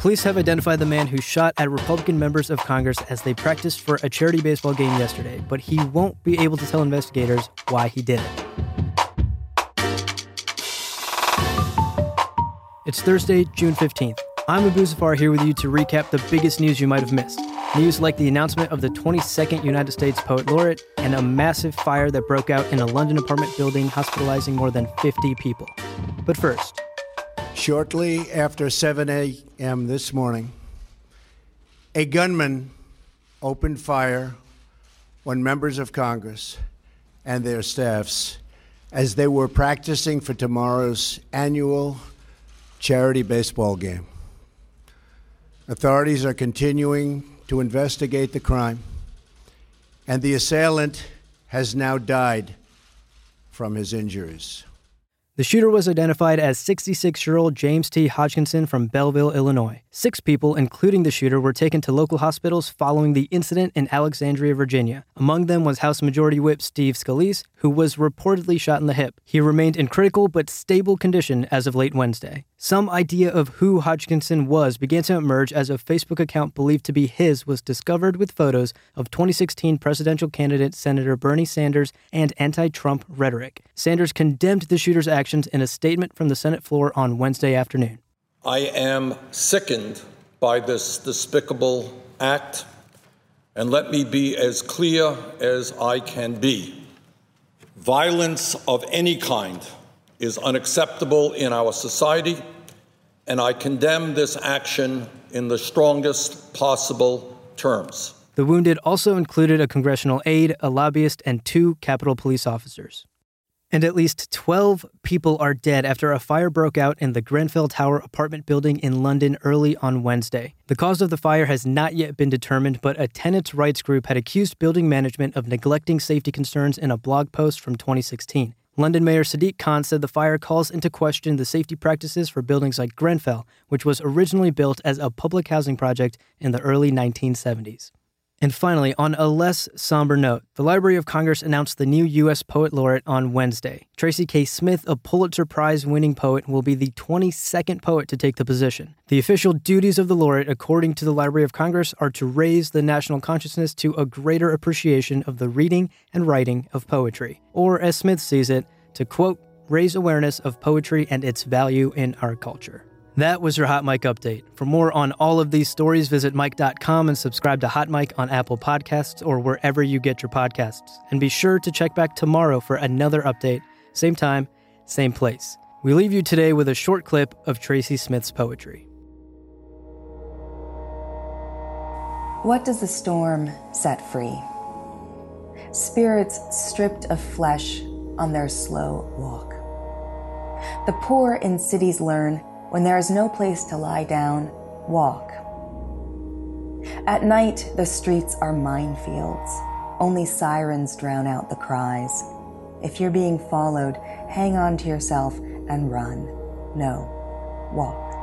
Police have identified the man who shot at Republican members of Congress as they practiced for a charity baseball game yesterday, but he won't be able to tell investigators why he did it. It's Thursday, June 15th. I'm Abu Zafar here with you to recap the biggest news you might have missed. News like the announcement of the 22nd United States Poet Laureate and a massive fire that broke out in a London apartment building, hospitalizing more than 50 people. But first, Shortly after 7 a.m. this morning, a gunman opened fire on members of Congress and their staffs as they were practicing for tomorrow's annual charity baseball game. Authorities are continuing to investigate the crime, and the assailant has now died from his injuries. The shooter was identified as 66 year old James T. Hodgkinson from Belleville, Illinois. Six people, including the shooter, were taken to local hospitals following the incident in Alexandria, Virginia. Among them was House Majority Whip Steve Scalise, who was reportedly shot in the hip. He remained in critical but stable condition as of late Wednesday. Some idea of who Hodgkinson was began to emerge as a Facebook account believed to be his was discovered with photos of 2016 presidential candidate Senator Bernie Sanders and anti Trump rhetoric. Sanders condemned the shooter's actions in a statement from the Senate floor on Wednesday afternoon. I am sickened by this despicable act, and let me be as clear as I can be. Violence of any kind is unacceptable in our society, and I condemn this action in the strongest possible terms. The wounded also included a congressional aide, a lobbyist, and two Capitol Police officers. And at least 12 people are dead after a fire broke out in the Grenfell Tower apartment building in London early on Wednesday. The cause of the fire has not yet been determined, but a tenants' rights group had accused building management of neglecting safety concerns in a blog post from 2016. London Mayor Sadiq Khan said the fire calls into question the safety practices for buildings like Grenfell, which was originally built as a public housing project in the early 1970s. And finally, on a less somber note, the Library of Congress announced the new U.S. Poet Laureate on Wednesday. Tracy K. Smith, a Pulitzer Prize winning poet, will be the 22nd poet to take the position. The official duties of the laureate, according to the Library of Congress, are to raise the national consciousness to a greater appreciation of the reading and writing of poetry. Or, as Smith sees it, to quote, raise awareness of poetry and its value in our culture. That was your Hot Mic update. For more on all of these stories, visit Mic.com and subscribe to Hot Mic on Apple Podcasts or wherever you get your podcasts. And be sure to check back tomorrow for another update, same time, same place. We leave you today with a short clip of Tracy Smith's poetry. What does the storm set free? Spirits stripped of flesh on their slow walk. The poor in cities learn when there is no place to lie down, walk. At night, the streets are minefields. Only sirens drown out the cries. If you're being followed, hang on to yourself and run. No, walk.